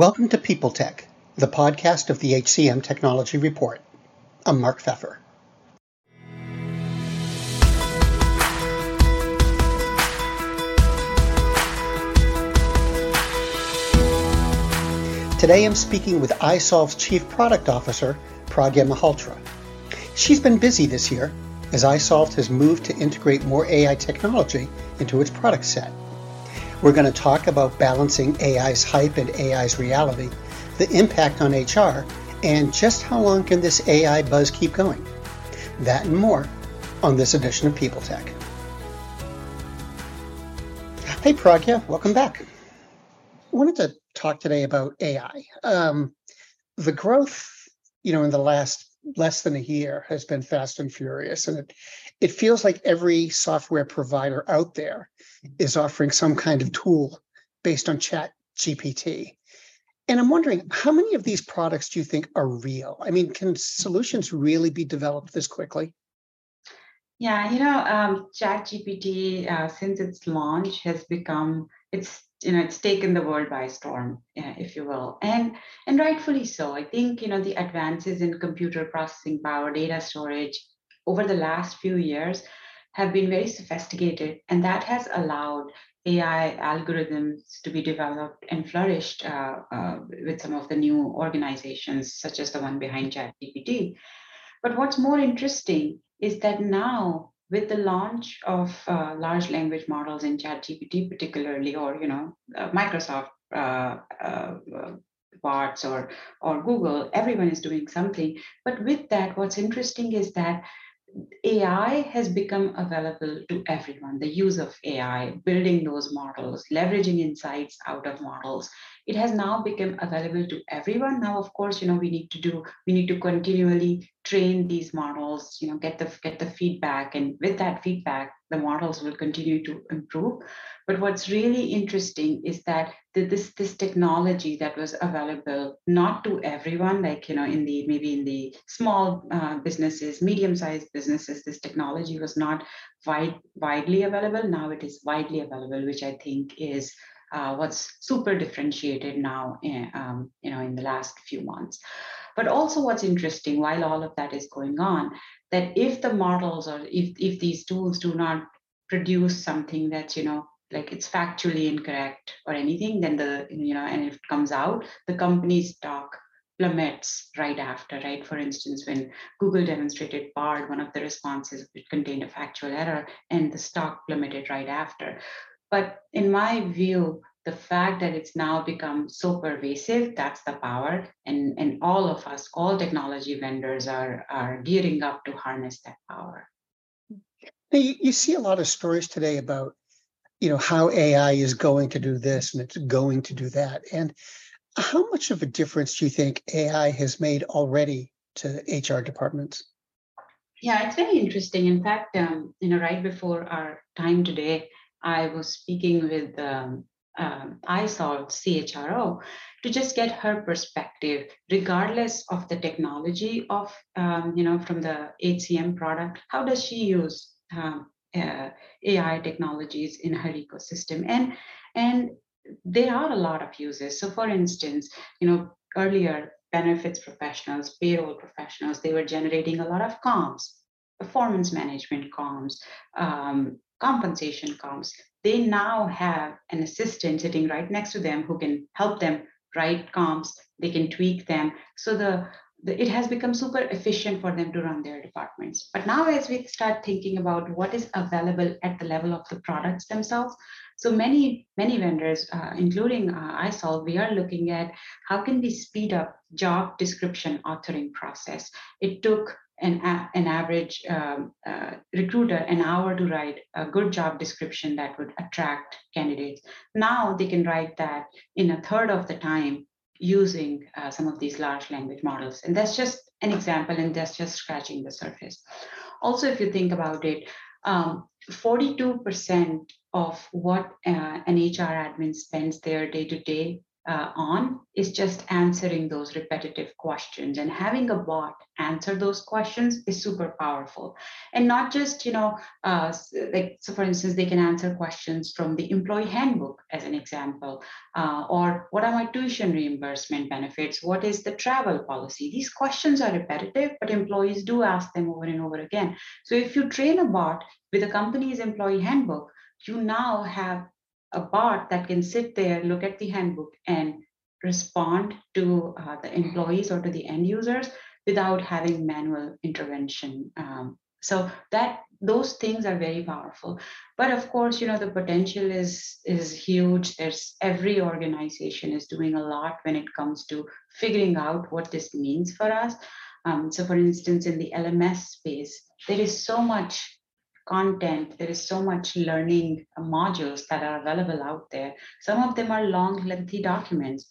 Welcome to People Tech, the podcast of the HCM Technology Report. I'm Mark Feffer. Today I'm speaking with isolved's Chief Product Officer, Pragya Malhotra. She's been busy this year as iSolve has moved to integrate more AI technology into its product set. We're going to talk about balancing AI's hype and AI's reality, the impact on HR, and just how long can this AI buzz keep going? That and more on this edition of People Tech. Hey, Pragya, welcome back. I wanted to talk today about AI. Um, the growth, you know, in the last less than a year has been fast and furious, and it it feels like every software provider out there is offering some kind of tool based on chat gpt and i'm wondering how many of these products do you think are real? I mean can solutions really be developed this quickly? Yeah you know um, chat gpt uh, since its launch has become it's you know it's taken the world by storm if you will. And and rightfully so. I think you know the advances in computer processing power data storage over the last few years have been very sophisticated, and that has allowed AI algorithms to be developed and flourished uh, uh, with some of the new organizations, such as the one behind ChatGPT. But what's more interesting is that now, with the launch of uh, large language models in ChatGPT, particularly, or you know, uh, Microsoft uh, uh, bots or or Google, everyone is doing something. But with that, what's interesting is that AI has become available to everyone. The use of AI, building those models, leveraging insights out of models, it has now become available to everyone. Now, of course, you know we need to do we need to continually train these models. You know, get the get the feedback, and with that feedback, the models will continue to improve. But what's really interesting is that this this technology that was available not to everyone, like you know, in the maybe in the small uh, businesses, medium-sized businesses, this technology was not wide, widely available. Now it is widely available, which I think is uh, what's super differentiated now, in, eh, um, you know, in the last few months. But also, what's interesting while all of that is going on, that if the models or if if these tools do not produce something that's you know like it's factually incorrect or anything, then the, you know, and if it comes out, the company's stock plummets right after, right? For instance, when Google demonstrated Bard, one of the responses it contained a factual error and the stock plummeted right after. But in my view, the fact that it's now become so pervasive, that's the power. And, and all of us, all technology vendors are, are gearing up to harness that power. You, you see a lot of stories today about you know how AI is going to do this and it's going to do that. And how much of a difference do you think AI has made already to HR departments? Yeah, it's very interesting. In fact, um, you know, right before our time today, I was speaking with um, um, isolved CHRO to just get her perspective, regardless of the technology of, um, you know, from the HCM product. How does she use um, uh, AI technologies in her ecosystem. And, and there are a lot of uses. So for instance, you know, earlier benefits professionals, payroll professionals, they were generating a lot of comms, performance management comms, um, compensation comms. They now have an assistant sitting right next to them who can help them write comps, They can tweak them. So the it has become super efficient for them to run their departments. But now, as we start thinking about what is available at the level of the products themselves, so many many vendors, uh, including uh, isolved, we are looking at how can we speed up job description authoring process. It took an, an average um, uh, recruiter an hour to write a good job description that would attract candidates. Now they can write that in a third of the time using uh, some of these large language models. And that's just an example, and that's just scratching the surface. Also, if you think about it, um, 42% of what uh, an HR admin spends their day to day uh, on is just answering those repetitive questions. And having a bot answer those questions is super powerful. And not just you know uh, like so for instance they can answer questions from the employee handbook as an example uh, or what are my tuition reimbursement benefits? What is the travel policy? These questions are repetitive but employees do ask them over and over again. So if you train a bot with a company's employee handbook you now have a bot that can sit there, look at the handbook, and respond to uh, the employees or to the end users without having manual intervention. Um, so that those things are very powerful. But of course, you know the potential is is huge. There's every organization is doing a lot when it comes to figuring out what this means for us. Um, so, for instance, in the LMS space, there is so much content. There is so much learning modules that are available out there. Some of them are long, lengthy documents.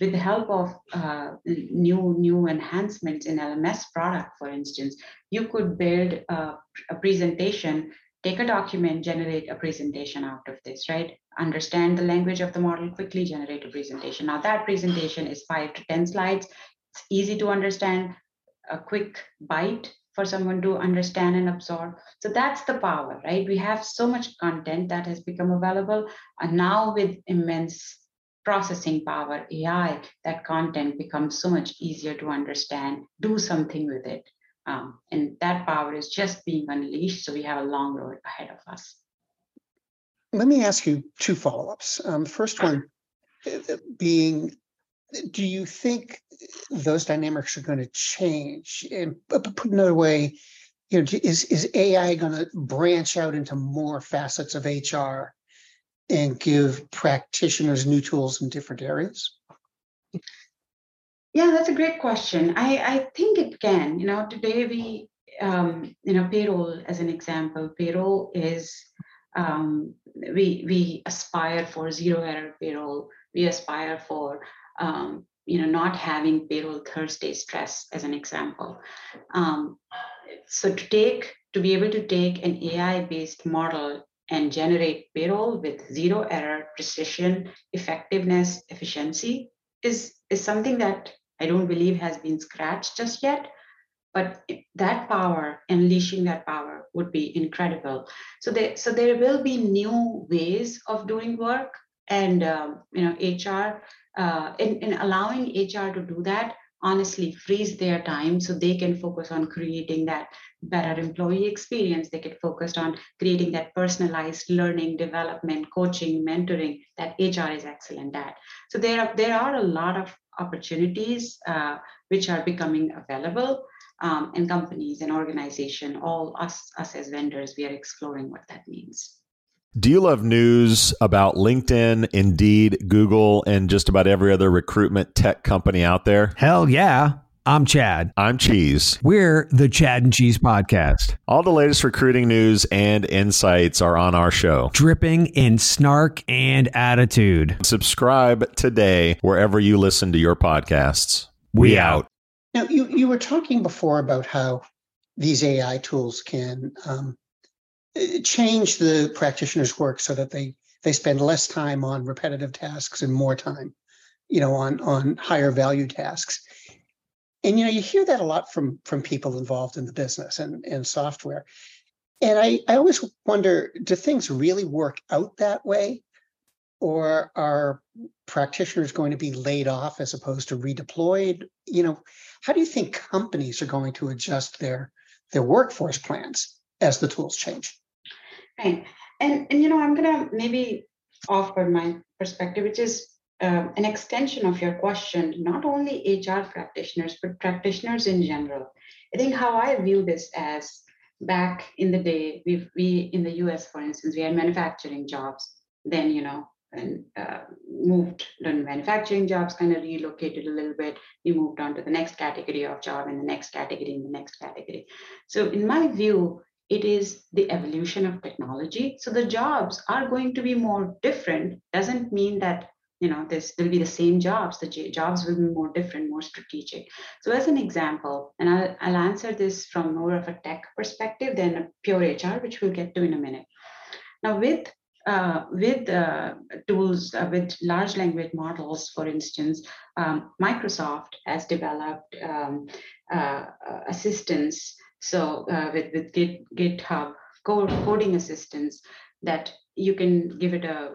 With the help of uh, new new enhancements in LMS product, for instance, you could build a, a presentation take a document, generate a presentation out of this, right? Understand the language of the model, quickly generate a presentation. Now that presentation is five to 10 slides. It's easy to understand, a quick bite for someone to understand and absorb. So that's the power, right? We have so much content that has become available. And now with immense processing power, AI, that content becomes so much easier to understand, do something with it. Um, and that power is just being unleashed. So we have a long road ahead of us. Let me ask you two follow ups. Um, the first one uh, being do you think those dynamics are going to change? And put another way, you know, is is AI going to branch out into more facets of HR and give practitioners new tools in different areas? Yeah, that's a great question. I, I think it can. You know, today we, um, you know, payroll as an example, payroll is um, we we aspire for zero error payroll. We aspire for um, you know, not having payroll Thursday stress as an example. Um, so to take, to be able to take an AI-based model and generate payroll with zero error, precision, effectiveness, efficiency is, is something that I don't believe has been scratched just yet. But that power, unleashing that power, would be incredible. So there, so there will be new ways of doing work, and um, you know, HR uh, in, in allowing HR to do that, honestly frees their time so they can focus on creating that better employee experience. They get focused on creating that personalized learning, development, coaching, mentoring that HR is excellent at. So there are there are a lot of opportunities uh, which are becoming available. Um, and companies and organization, all us, us as vendors, we are exploring what that means. Do you love news about LinkedIn, Indeed, Google, and just about every other recruitment tech company out there? Hell yeah. I'm Chad. I'm Cheese. We're the Chad and Cheese Podcast. All the latest recruiting news and insights are on our show, dripping in snark and attitude. Subscribe today wherever you listen to your podcasts. We, we out. Now, you, you were talking before about how these AI tools can um, change the practitioner's work so that they they spend less time on repetitive tasks and more time you know on on higher value tasks. And you know you hear that a lot from from people involved in the business and and software. And i i always wonder do things really work out that way? Or are practitioners going to be laid off as opposed to redeployed? You know how do you think companies are going to adjust their their workforce plans as the tools change Right. And, and you know, I'm going to maybe offer my perspective, which is uh, an extension of your question, not only HR practitioners, but practitioners in general. I think how I view this as back in the day, we we in the US, for instance, we had manufacturing jobs. Then you know, and uh, moved done manufacturing jobs, kind of relocated a little bit. We moved on to the next category of job, and the next category, and the next category. So in my view, it is the evolution of technology. So the jobs are going to be more different. Doesn't mean that you know this will be the same jobs. The jobs will be more different more strategic. So as an example and I'll, I'll answer this from more of a tech perspective than a pure hr which we'll get to in a minute. Now with uh, with uh, tools, uh, with large language models, for instance, um, Microsoft has developed um, uh, assistants. So uh, with, with Git, GitHub code, coding assistance that you can give it a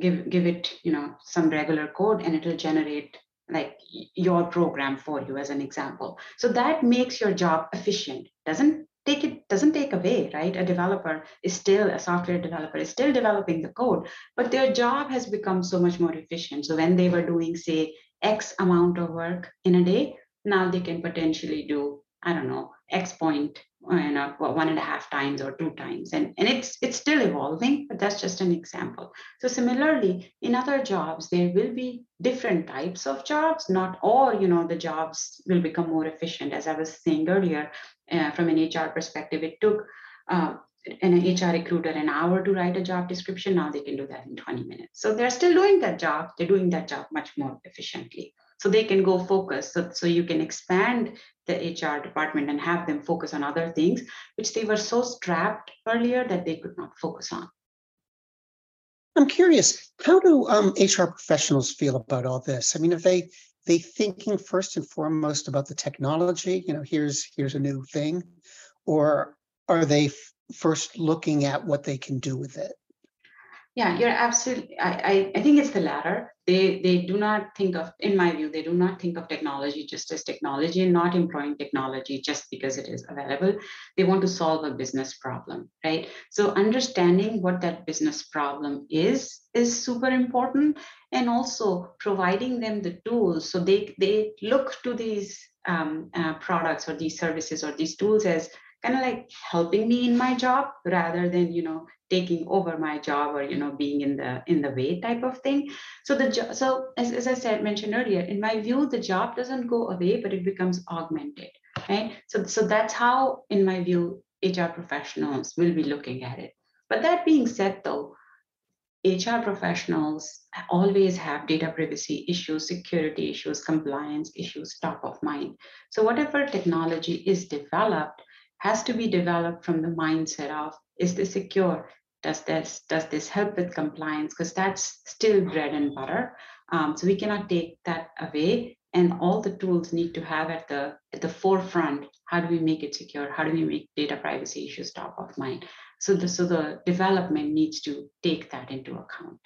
give give it you know some regular code and it'll generate like your program for you as an example. So that makes your job efficient. Doesn't take it doesn't take away right? A developer is still a software developer is still developing the code but their job has become so much more efficient. So when they were doing say x amount of work in a day now they can potentially do i don't know x point you know one and a half times or two times. And, and it's it's still evolving but that's just an example. So similarly in other jobs there will be different types of jobs. Not all you know the jobs will become more efficient. As i was saying earlier uh, from an hr perspective it took uh, an hr recruiter an hour to write a job description. Now they can do that in 20 minutes. So they're still doing that job. They're doing that job much more efficiently. So they can go focus. So, so you can expand the hr department and have them focus on other things which they were so strapped earlier that they could not focus on. I'm curious how do um, hr professionals feel about all this? I mean are they they thinking first and foremost about the technology you know here's here's a new thing? Or are they f- first looking at what they can do with it yeah, you're absolutely. I, I, I think it's the latter. They they do not think of, in my view, they do not think of technology just as technology and not employing technology just because it is available. They want to solve a business problem, right? So understanding what that business problem is is super important, and also providing them the tools so they they look to these um, uh, products or these services or these tools as of like helping me in my job rather than you know taking over my job or you know being in the in the way type of thing. So the job so as, as i said mentioned earlier in my view the job doesn't go away but it becomes augmented right? So so that's how in my view hr professionals will be looking at it. But that being said though HR professionals always have data privacy issues, security issues, compliance issues top of mind. So, whatever technology is developed has to be developed from the mindset of is this secure? Does this does this help with compliance? Because that's still bread and butter. Um, so we cannot take that away. And all the tools need to have at the at the forefront how do we make it secure? How do we make data privacy issues top of mind? So the so the development needs to take that into account.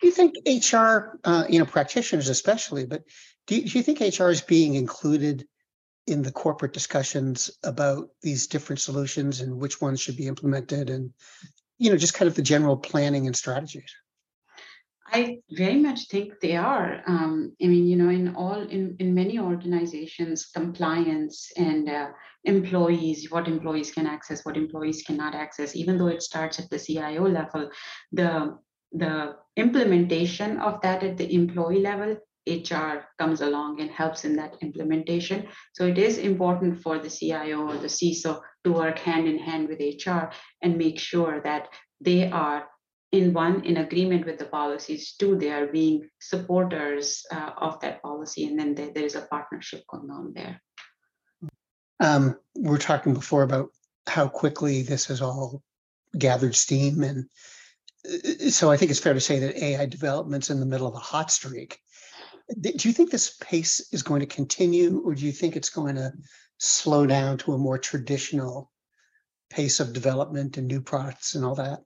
Do you think hr uh, you know practitioners especially but do you, do you think hr is being included in the corporate discussions about these different solutions and which ones should be implemented and you know just kind of the general planning and strategies I very much think they are. Um, I mean, you know, in all in in many organizations, compliance and uh, employees, what employees can access, what employees cannot access, even though it starts at the CIO level, the the implementation of that at the employee level HR comes along and helps in that implementation. So it is important for the CIO or the CISO to work hand in hand with HR and make sure that they are in one in agreement with the policies two they are being supporters uh, of that policy and then there, there is a partnership going on there um, we are talking before about how quickly this has all gathered steam and uh, so i think it's fair to say that ai development's in the middle of a hot streak do you think this pace is going to continue, or do you think it's going to slow down to a more traditional pace of development and new products and all that?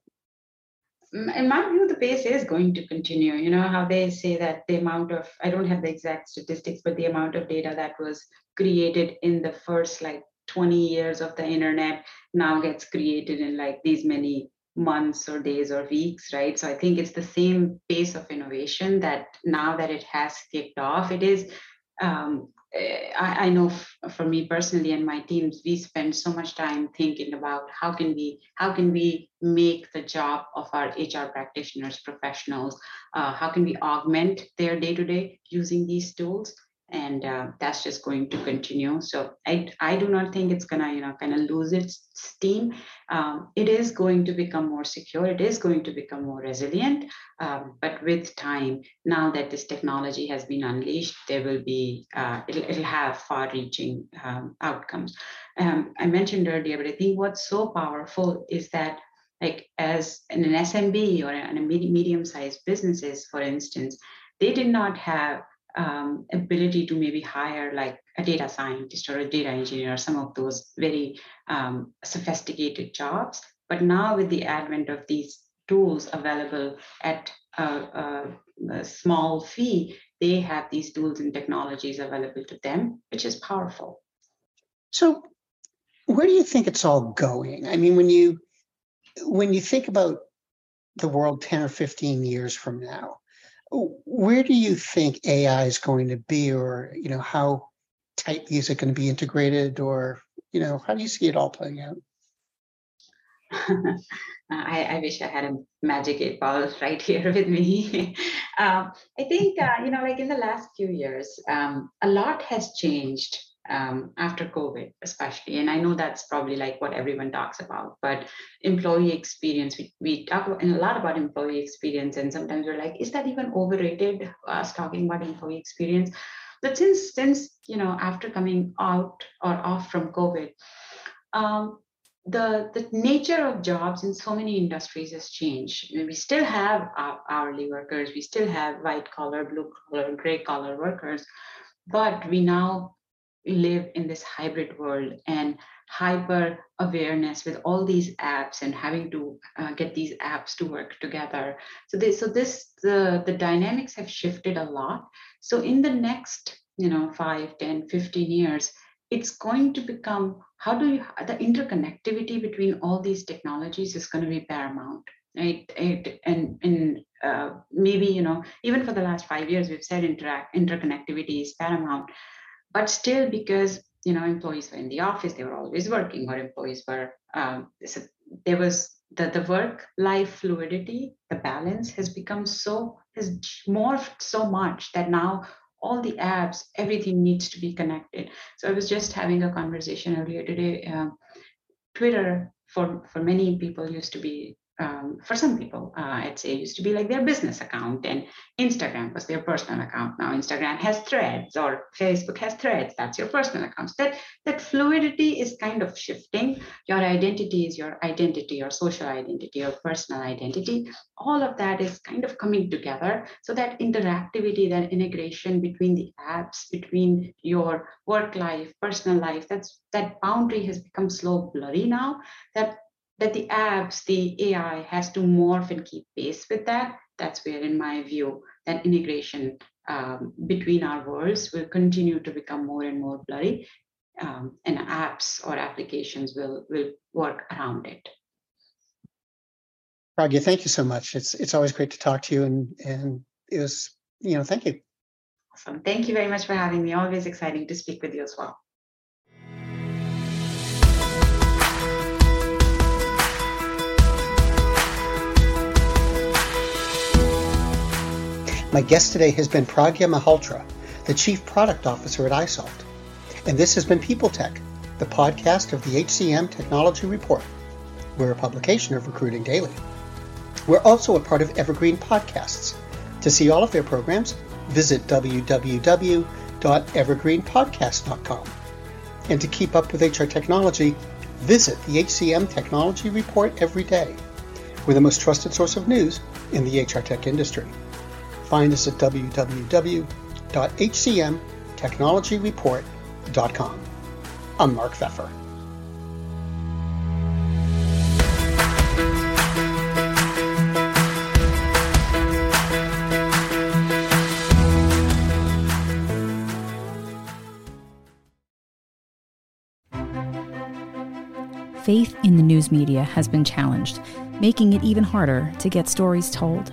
Mm, in my view, the pace is going to continue. You know how they say that the amount of, I don't have the exact statistics, but the amount of data that was created in the first like 20 years of the internet now gets created in like these many months or days or weeks, right? So I think it's the same pace of innovation that now that it has kicked off, it is. Um, eh, I, I know f- for me personally and my teams, we spend so much time thinking about how can we how can we make the job of our HR practitioners, professionals, uh, how can we augment their day to day using these tools, and uh, that's just going to continue. So i i do not think it's gonna you know kind of lose its steam. Um, it is going to become more secure. It is going to become more resilient um, but with time now that this technology has been unleashed there will be uh, it'll, it'll have far reaching um, outcomes. Um, i mentioned earlier but i think what's so powerful is that like as in an SMB or a medium-sized businesses, for instance, they did not have um, ability to maybe hire like a data scientist or a data engineer, some of those very um, sophisticated jobs. But now with the advent of these tools available at a, a, a small fee, they have these tools and technologies available to them, which is powerful. So, where do you think it's all going? I mean, when you when you think about the world 10 or 15 years from now, where do you think AI is going to be, or you know, how tightly is it going to be integrated, or you know, how do you see it all playing out? I, I, wish I had a magic eight ball right here with me. um, I think, uh, you know, like in the last few years, um, a lot has changed um, after COVID, especially. And I know that's probably like what everyone talks about, but employee experience, we, we talk about, a lot about employee experience. And sometimes we're like, is that even overrated, us talking about employee experience? But since, since you know, after coming out or off from COVID, um, the, the nature of jobs in so many industries has changed. I mean, we still have hourly workers, we still have white collar, blue collar, gray collar workers, but we now live in this hybrid world and hyper awareness with all these apps and having to uh, get these apps to work together. So this so this the the dynamics have shifted a lot. So in the next you know 5 10 15 years it's going to become how do you the interconnectivity between all these technologies is going to be paramount right? It, and and uh, maybe you know even for the last five years we've said interact interconnectivity is paramount but still because you know employees were in the office they were always working or employees were um, so there was the, the work life fluidity the balance has become so has morphed so much that now all the apps everything needs to be connected. So i was just having a conversation earlier today uh, twitter for for many people used to be um, for some people, uh, I'd say used to be like their business account, and Instagram was their personal account. Now Instagram has threads, or Facebook has threads. That's your personal account. That that fluidity is kind of shifting. Your identity is your identity, your social identity, your personal identity. All of that is kind of coming together. So that interactivity, that integration between the apps, between your work life, personal life, that's that boundary has become slow blurry now. That that the apps, the AI has to morph and keep pace with that. That's where, in my view, that integration um, between our worlds will continue to become more and more blurry, um, and apps or applications will will work around it. Pragya, thank you so much. It's it's always great to talk to you, and and it was you know thank you. Awesome. Thank you very much for having me. Always exciting to speak with you as well. My guest today has been Pragya Malhotra, the Chief Product Officer at isolved. And this has been People Tech, the podcast of the HCM Technology Report. We're a publication of Recruiting Daily. We're also a part of Evergreen Podcasts. To see all of their programs, visit www.evergreenpodcast.com. And to keep up with HR technology, visit the HCM Technology Report every day. We're the most trusted source of news in the HR tech industry. Find us at www.hcmtechnologyreport.com. I'm Mark Feffer. Faith in the news media has been challenged, making it even harder to get stories told.